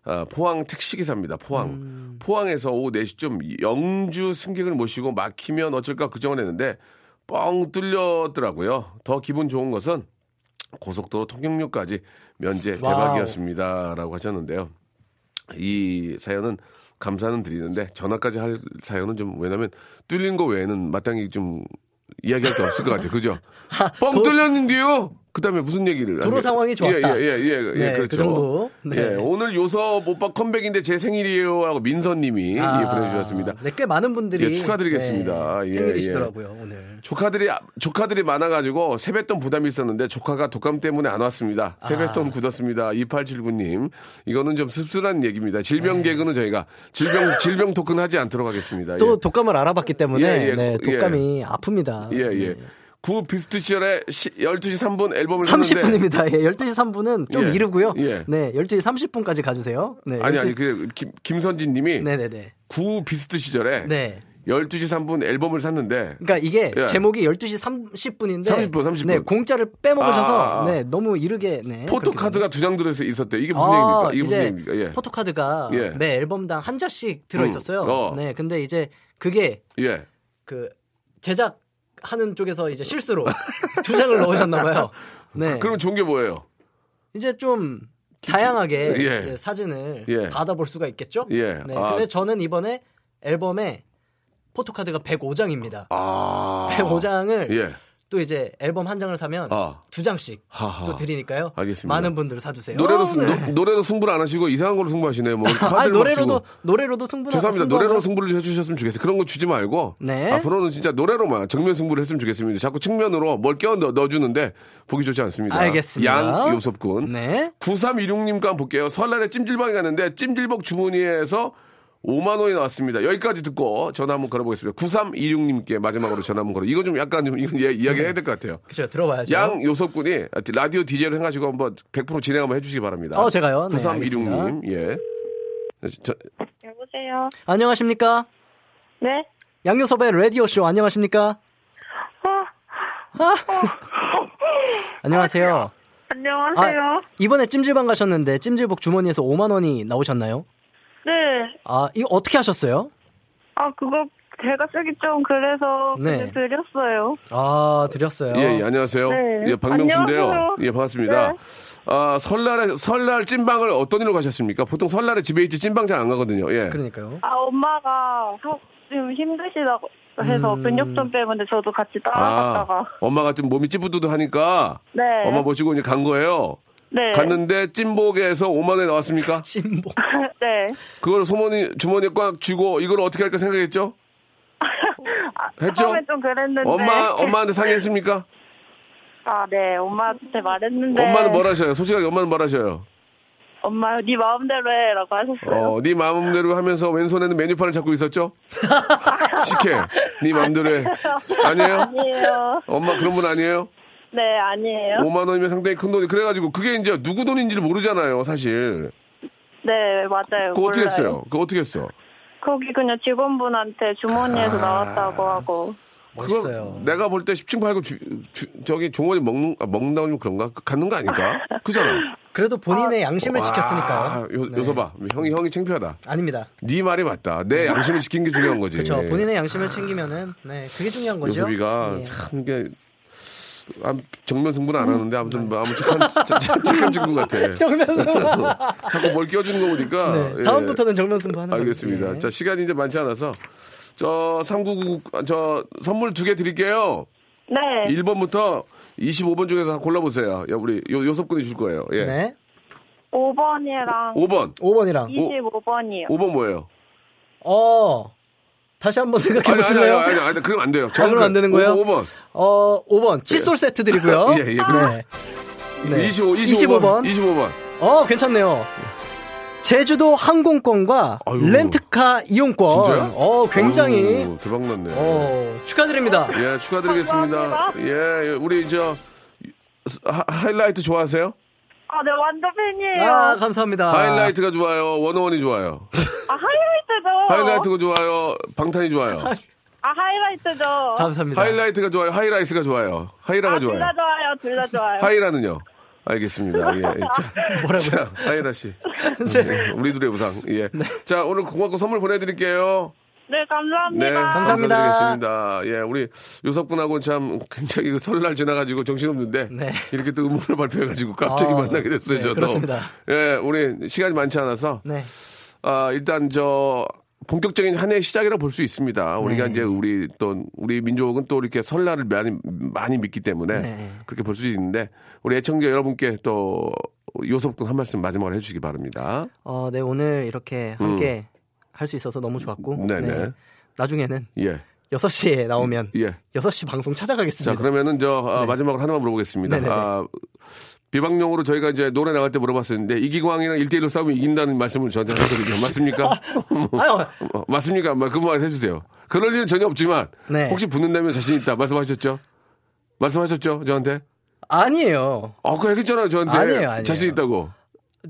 아, 포항 택시기사입니다. 포항. 음. 포항에서 오후 4시쯤 영주 승객을 모시고 막히면 어쩔까 걱정을 했는데 뻥 뚫렸더라고요. 더 기분 좋은 것은 고속도로 통행료까지 면제. 대박이었습니다. 라고 하셨는데요. 이 사연은 감사는 드리는데 전화까지 할 사연은 좀 왜냐면 뚫린 거 외에는 마땅히 좀 이야기할 게 없을 것 같아요. 그죠? 뻥 뚫렸는데요. 그다음에 무슨 얘기를 도로 상황이 좋았다. 예, 예, 예, 예, 네, 그렇죠. 그 정도. 네. 예, 오늘 요섭 오빠 컴백인데 제 생일이에요 하고 민서님이 아, 예, 보내주셨습니다. 네, 꽤 많은 분들이 예, 축하드리겠습니다. 네, 예, 생일이시더라고요 오늘. 조카들이 조카들이 많아가지고 세뱃돈 부담이 있었는데 조카가 독감 때문에 안 왔습니다. 세뱃돈 아. 굳었습니다. 2879님 이거는 좀 씁쓸한 얘기입니다. 질병 네. 개그는 저희가 질병 질병 토크는 하지 않도록 하겠습니다. 또 예. 독감을 알아봤기 때문에 예, 예, 네, 예. 독감이 아픕니다. 예, 예. 구 비스트 시절에 시, 12시 3분 앨범을 30분입니다. 예, 12시 3분은 좀 예, 이르고요. 예. 네, 12시 30분까지 가주세요. 네, 아니 12 아니 그 김, 김선진 님이 네네네. 구 비스트 시절에 네. 12시 3분 앨범을 샀는데 그러니까 이게 예. 제목이 12시 30분인데 30분, 30분. 네, 공짜를 빼먹으셔서 아. 네, 너무 이르게 네. 포토카드가 두 장 들어 있었대. 이게 무슨 아, 얘기입니까? 이게 무슨 얘기입니까? 예. 포토카드가 예. 매 앨범당 한 장씩 들어 있었어요. 음, 어. 네, 근데 이제 그게 예. 그 제작 하는 쪽에서 이제 실수로 두 장을 넣으셨나 봐요. 네. 그럼 좋은 게 뭐예요? 이제 좀 다양하게 예. 예, 사진을 예. 받아볼 수가 있겠죠? 예. 네. 아. 근데 저는 이번에 앨범에 포토카드가 105장입니다. 아. 105장을 예. 또 이제 앨범 한 장을 사면 아. 두 장씩 하하. 또 드리니까요. 알겠습니다. 많은 분들 사주세요. 노래로 승, 네. 노, 노래로 승부를 안 하시고 이상한 걸로 승부하시네요. 뭐 막 노래로도. 노래로도 승부 죄송합니다. 노래로 승부를 좀 해주셨으면 좋겠어요. 그런 거 주지 말고 네. 앞으로는 진짜 노래로만 정면 승부를 했으면 좋겠습니다. 자꾸 측면으로 뭘 껴 넣, 넣어 주는데 보기 좋지 않습니다. 알겠습니다. 양 요섭군. 네. 9316님과 한번 볼게요. 설날에 찜질방에 갔는데 찜질복 주머니에서 5만 원이 나왔습니다. 여기까지 듣고 전화 한번 걸어보겠습니다. 9326님께 마지막으로 전화 한번 걸어. 이거 좀 약간 좀 이건 예- 이야기 해야 될 것 같아요. 그렇죠. 들어봐야죠. 양요섭 군이 라디오 DJ로 해가지고 한번 100% 진행 한번 해주시기 바랍니다. 어, 제가요? 네, 9316님, 예. 저, 여보세요. 안녕하십니까? 네. 양요섭의 라디오 쇼 안녕하십니까? 안녕하세요. 안녕하세요. 아, 이번에 찜질방 가셨는데 찜질복 주머니에서 5만 원이 나오셨나요? 네. 아, 이거 어떻게 하셨어요? 아, 그거 제가 쓰기 좀 그래서 네. 드렸어요. 아, 드렸어요. 예, 예, 안녕하세요. 네. 예, 박명수인데요. 안녕하세요. 예, 반갑습니다. 네. 아, 설날에, 설날 찐방을 어떤 일로 가셨습니까? 보통 설날에 집에 있지 찐방 잘 안 가거든요. 예. 그러니까요. 아, 엄마가 하- 좀 힘드시다고 해서 음. 근육 좀 빼는데 저도 같이 아, 따라갔다가. 엄마가 좀 몸이 찌뿌두두하니까 네. 엄마 모시고 이제 간 거예요. 네. 갔는데 찐복에서 5만 원이 나왔습니까? 찜복. 네. 그걸 소모니 주머니에 꽉 쥐고 이걸 어떻게 할까 생각했죠? 했죠? 처음에 좀 그랬는데. 엄마 엄마한테 상의했습니까? 아, 네. 엄마한테 말했는데. 엄마는 뭘 하셔요? 솔직하게 엄마는 뭘 하셔요? 엄마, 네 마음대로 해라고 하셨어요. 어, 네 마음대로 하면서 왼손에는 메뉴판을 잡고 있었죠? 식혜, 네 마음대로 해. 아니에요? 아니에요. 엄마 그런 분 아니에요? 네, 아니에요. 5만 원이면 상당히 큰 돈이 그래가지고 그게 이제 누구 돈인지를 모르잖아요, 사실. 네, 맞아요. 그거 어떻게 몰라요. 했어요? 그거 어떻게 했어? 거기 그냥 직원분한테 주머니에서 나왔다고 하고. 멋있어요. 내가 볼 때 10층 팔고 주, 주- 저기 종원이 먹는 아, 먹는다고 하면 그런가? 그- 갖는 거 아닐까? 그잖아. 그래도 본인의 양심을 와, 지켰으니까요. 요, 네. 요서 봐. 형이 형이 창피하다. 아닙니다. 네 말이 맞다. 내 양심을 지킨 게 중요한 거지. 그렇죠. 본인의 양심을 챙기면은 네, 그게 중요한 거죠. 요섭이가 예. 참 이게 아, 정면 승부는 안 하는데 아무튼 뭐 아무 착한 착- 착- 착한 친구 같아. 정면 승부. 자꾸 뭘 끼워주는 거 보니까. 네, 예. 다음부터는 정면 승부 하는 거예요. 알겠습니다. 예. 자, 시간이 이제 많지 않아서 저 399, 저 선물 두 개 드릴게요. 네. 1번부터 25번 중에서 골라보세요. 야, 우리 요, 요섭군이 줄 거예요. 예. 네. 5번이랑 5번. 5번이랑 25번이요. 5번 뭐예요? 어. 다시 한번 생각해 아니, 아니, 보실래요? 아니, 아니, 아니, 그럼 안 돼요. 그러면 안 되는 거예요? 5 번. 어, 5번. 칫솔 세트 드리고요. 예, 예, 그럼. 네. 네. 25, 25번. 25번. 25번. 어, 괜찮네요. 제주도 항공권과 아유. 렌트카 이용권. 진짜요? 어, 굉장히 어우, 대박 났네. 어, 축하드립니다. 예, 축하드리겠습니다. 감사합니다. 예, 예, 우리 저 하, 하이라이트 좋아하세요? 아, 네, 완전 팬이에요. 아, 아, 감사합니다. 하이라이트가 좋아요. 워너원이 좋아요. 하이라이트죠. 하이라이트가 좋아요. 방탄이 좋아요. 아, 하이라이트죠. 감사합니다. 하이라이트가 좋아요. 하이라이트가 좋아요. 하이라가 아, 둘 좋아요. 다 좋아요. 둘 다 좋아요. 하이라는요. 알겠습니다. 예. 자, 뭐라고요? 자, 하이라 씨. 네. 예, 우리 둘의 우상. 예. 자, 오늘 고맙고 선물 보내드릴게요. 네, 감사합니다. 네, 감사합니다. 감사드리겠습니다. 예, 우리 요섭군하고는 참 굉장히 그 설날 지나가지고 정신없는데 네. 이렇게 또 음원을 발표해가지고 갑자기 아, 만나게 됐어요. 네, 저도. 그렇습니다. 예, 우리 시간이 많지 않아서 네. 아, 일단 저 본격적인 한 해의 시작이라 볼 수 있습니다. 우리가 네. 이제 우리 또 우리 민족은 또 이렇게 설날을 많이 많이 믿기 때문에 네. 그렇게 볼 수 있는데 우리 애청자 여러분께 또 요섭군 한 말씀 마지막으로 해주시기 바랍니다. 어, 네, 오늘 이렇게 함께 할 수 있어서 너무 좋았고. 음. 네네. 나중에는 예, 6시에 나오면 예. 6시 방송 찾아가겠습니다. 자 그러면은 저 아, 네. 마지막으로 하나만 물어보겠습니다. 네네네. 아, 비방용으로 저희가 이제 노래 나갈 때 물어봤었는데 이기광이랑 1대1로 싸우면 이긴다는 말씀을 저한테 하셨거든요. 맞습니까? 어, 맞습니까? 그말 해주세요. 그럴 일은 전혀 없지만 네. 혹시 붙는다면 자신 있다 말씀하셨죠? 말씀하셨죠? 저한테? 아니에요. 아, 그 얘기했잖아요, 저한테. 아니에요, 아니에요. 자신 있다고.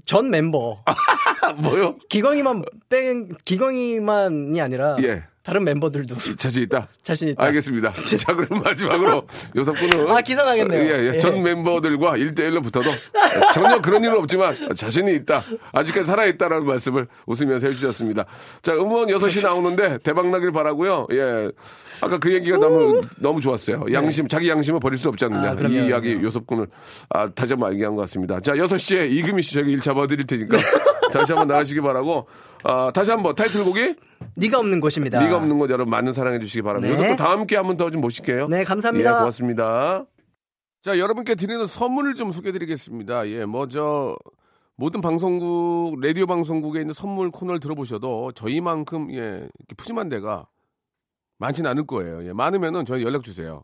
전 멤버. 아, 뭐요? 기광이만 뺀, 기광이만이 아니라. 예. 다른 멤버들도 자신 있다? 자신 있다. 알겠습니다. 자, 그럼 마지막으로 요섭군은. 아, 기사 나겠네요. 예, 예. 예. 전 멤버들과 1대1로 붙어도 전혀 그런 일은 없지만 자신이 있다. 아직까지 살아 있다라는 말씀을 웃으면서 해주셨습니다. 자, 음원 6시 나오는데 대박 나길 바라고요 예. 아까 그 얘기가 너무, 너무 좋았어요. 양심, 자기 양심을 버릴 수 없지 않느냐. 네. 아, 그럼요, 이 이야기. 요섭군을 아, 다시 한번 얘기한 것 같습니다. 자, 6시에 이금희 씨 저기 일 잡아드릴 테니까 다시 한번 나가시기 바라고 아, 다시 한번 타이틀곡이 네가 없는 곳입니다. 네가 없는 곳 여러분 많은 사랑해 주시기 바랍니다. 네. 요섭군 다 함께 한번 더 좀 모실게요. 네, 감사합니다. 예, 고맙습니다. 자, 여러분께 드리는 선물을 좀 소개해 드리겠습니다. 예, 뭐, 저, 모든 방송국, 라디오 방송국에 있는 선물 코너를 들어보셔도 저희만큼, 예, 푸짐한 데가 많지는 않을 거예요. 예, 많으면은 저희 연락 주세요.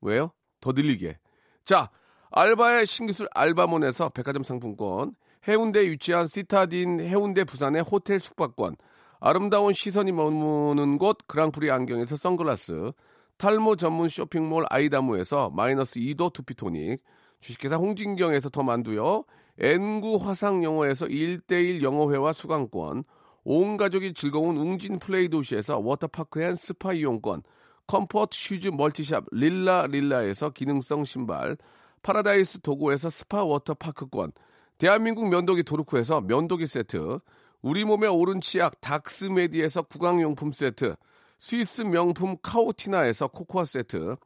왜요? 더 늘리게. 자, 알바의 신기술 알바몬에서 백화점 상품권, 해운대에 위치한 시타딘 해운대 부산의 호텔 숙박권, 아름다운 시선이 머무는 곳 그랑프리 안경에서 선글라스, 탈모 전문 쇼핑몰 아이다무에서 마이너스 2도 투피토닉, 주식회사 홍진경에서 더 만두요, N구 화상영어에서 1대1 영어회화 수강권, 온 가족이 즐거운 웅진 플레이 도시에서 워터파크 and 스파 이용권, comfort shoes multi shop 릴라 릴라에서 기능성 신발, 파라다이스 도고에서 스파 워터파크권, 대한민국 면도기 도르코에서 면도기 세트, 우리 몸의 오른 치약 닥스메디에서 구강용품 세트, 스위스 명품 카오티나에서 코코아 세트,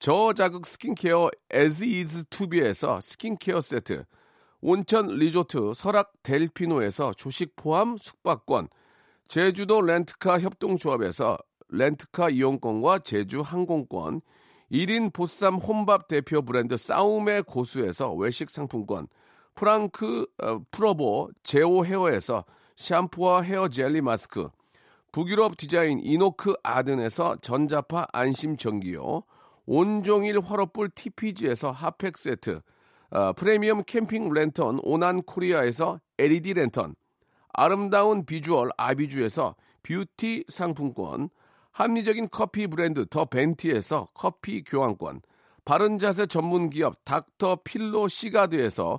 저자극 스킨케어 에즈이즈 투비에서 스킨케어 세트, 온천 리조트 설악 델피노에서 조식 포함 숙박권, 제주도 렌트카 협동조합에서 렌트카 이용권과 제주 항공권, 1인 보쌈 혼밥 대표 브랜드 싸움의 고수에서 외식 상품권, 프랑크 어, 프로보 제오 헤어에서 샴푸와 헤어 젤리 마스크, 북유럽 디자인 이노크 아든에서 전자파 안심 전기요, 온종일 화로불 TPG에서 핫팩 세트, 어, 프리미엄 캠핑 랜턴 오난 코리아에서 LED 랜턴, 아름다운 비주얼 아비주에서 뷰티 상품권, 합리적인 커피 브랜드 더 벤티에서 커피 교환권, 바른 자세 전문 기업 닥터 필로 시가드에서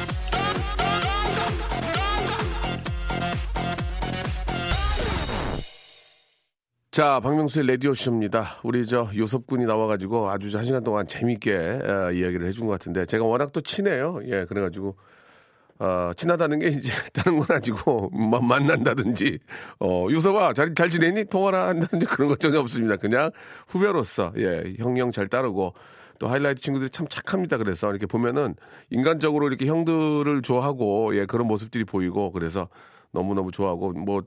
자, 박명수의 라디오 쇼입니다. 우리 저 요섭 군이 나와가지고 아주 한 시간 동안 재밌게 어, 이야기를 해준 것 같은데 제가 워낙 또 친해요. 예, 그래가지고 어, 친하다는 게 이제 다른 건 아니고 마- 만난다든지 어, 요섭아 잘, 잘 지내니? 통화를 한다든지 그런 것 전혀 없습니다. 그냥 후배로서 예, 형형 잘 따르고 또 하이라이트 친구들이 참 착합니다. 그래서 이렇게 보면은 인간적으로 이렇게 형들을 좋아하고 예, 그런 모습들이 보이고 그래서 너무너무 좋아하고 뭐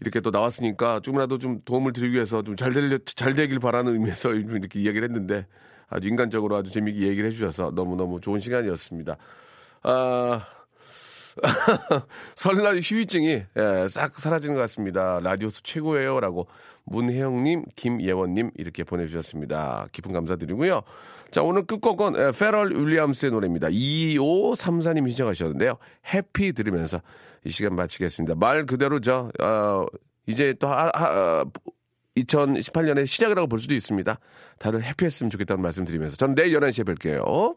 이렇게 또 나왔으니까 조금이라도 좀 도움을 드리기 위해서 좀잘 될, 잘 되길 바라는 의미에서 좀 이렇게 이야기를 했는데 아주 인간적으로 아주 재미있게 얘기를 해주셔서 너무너무 좋은 시간이었습니다. 아, 설날 휴유증이 예, 싹 사라지는 것 같습니다. 라디오스 최고예요라고 문혜영님, 김예원님 이렇게 보내주셨습니다. 깊은 감사드리고요. 자 오늘 끝곡은 예, 페럴 윌리엄스의 노래입니다. 2534님 신청하셨는데요. 해피 들으면서 이 시간 마치겠습니다. 말 그대로 저 어, 이제 또 하, 하, 2018년의 시작이라고 볼 수도 있습니다. 다들 해피했으면 좋겠다는 말씀 드리면서 전 내일 11시에 뵐게요.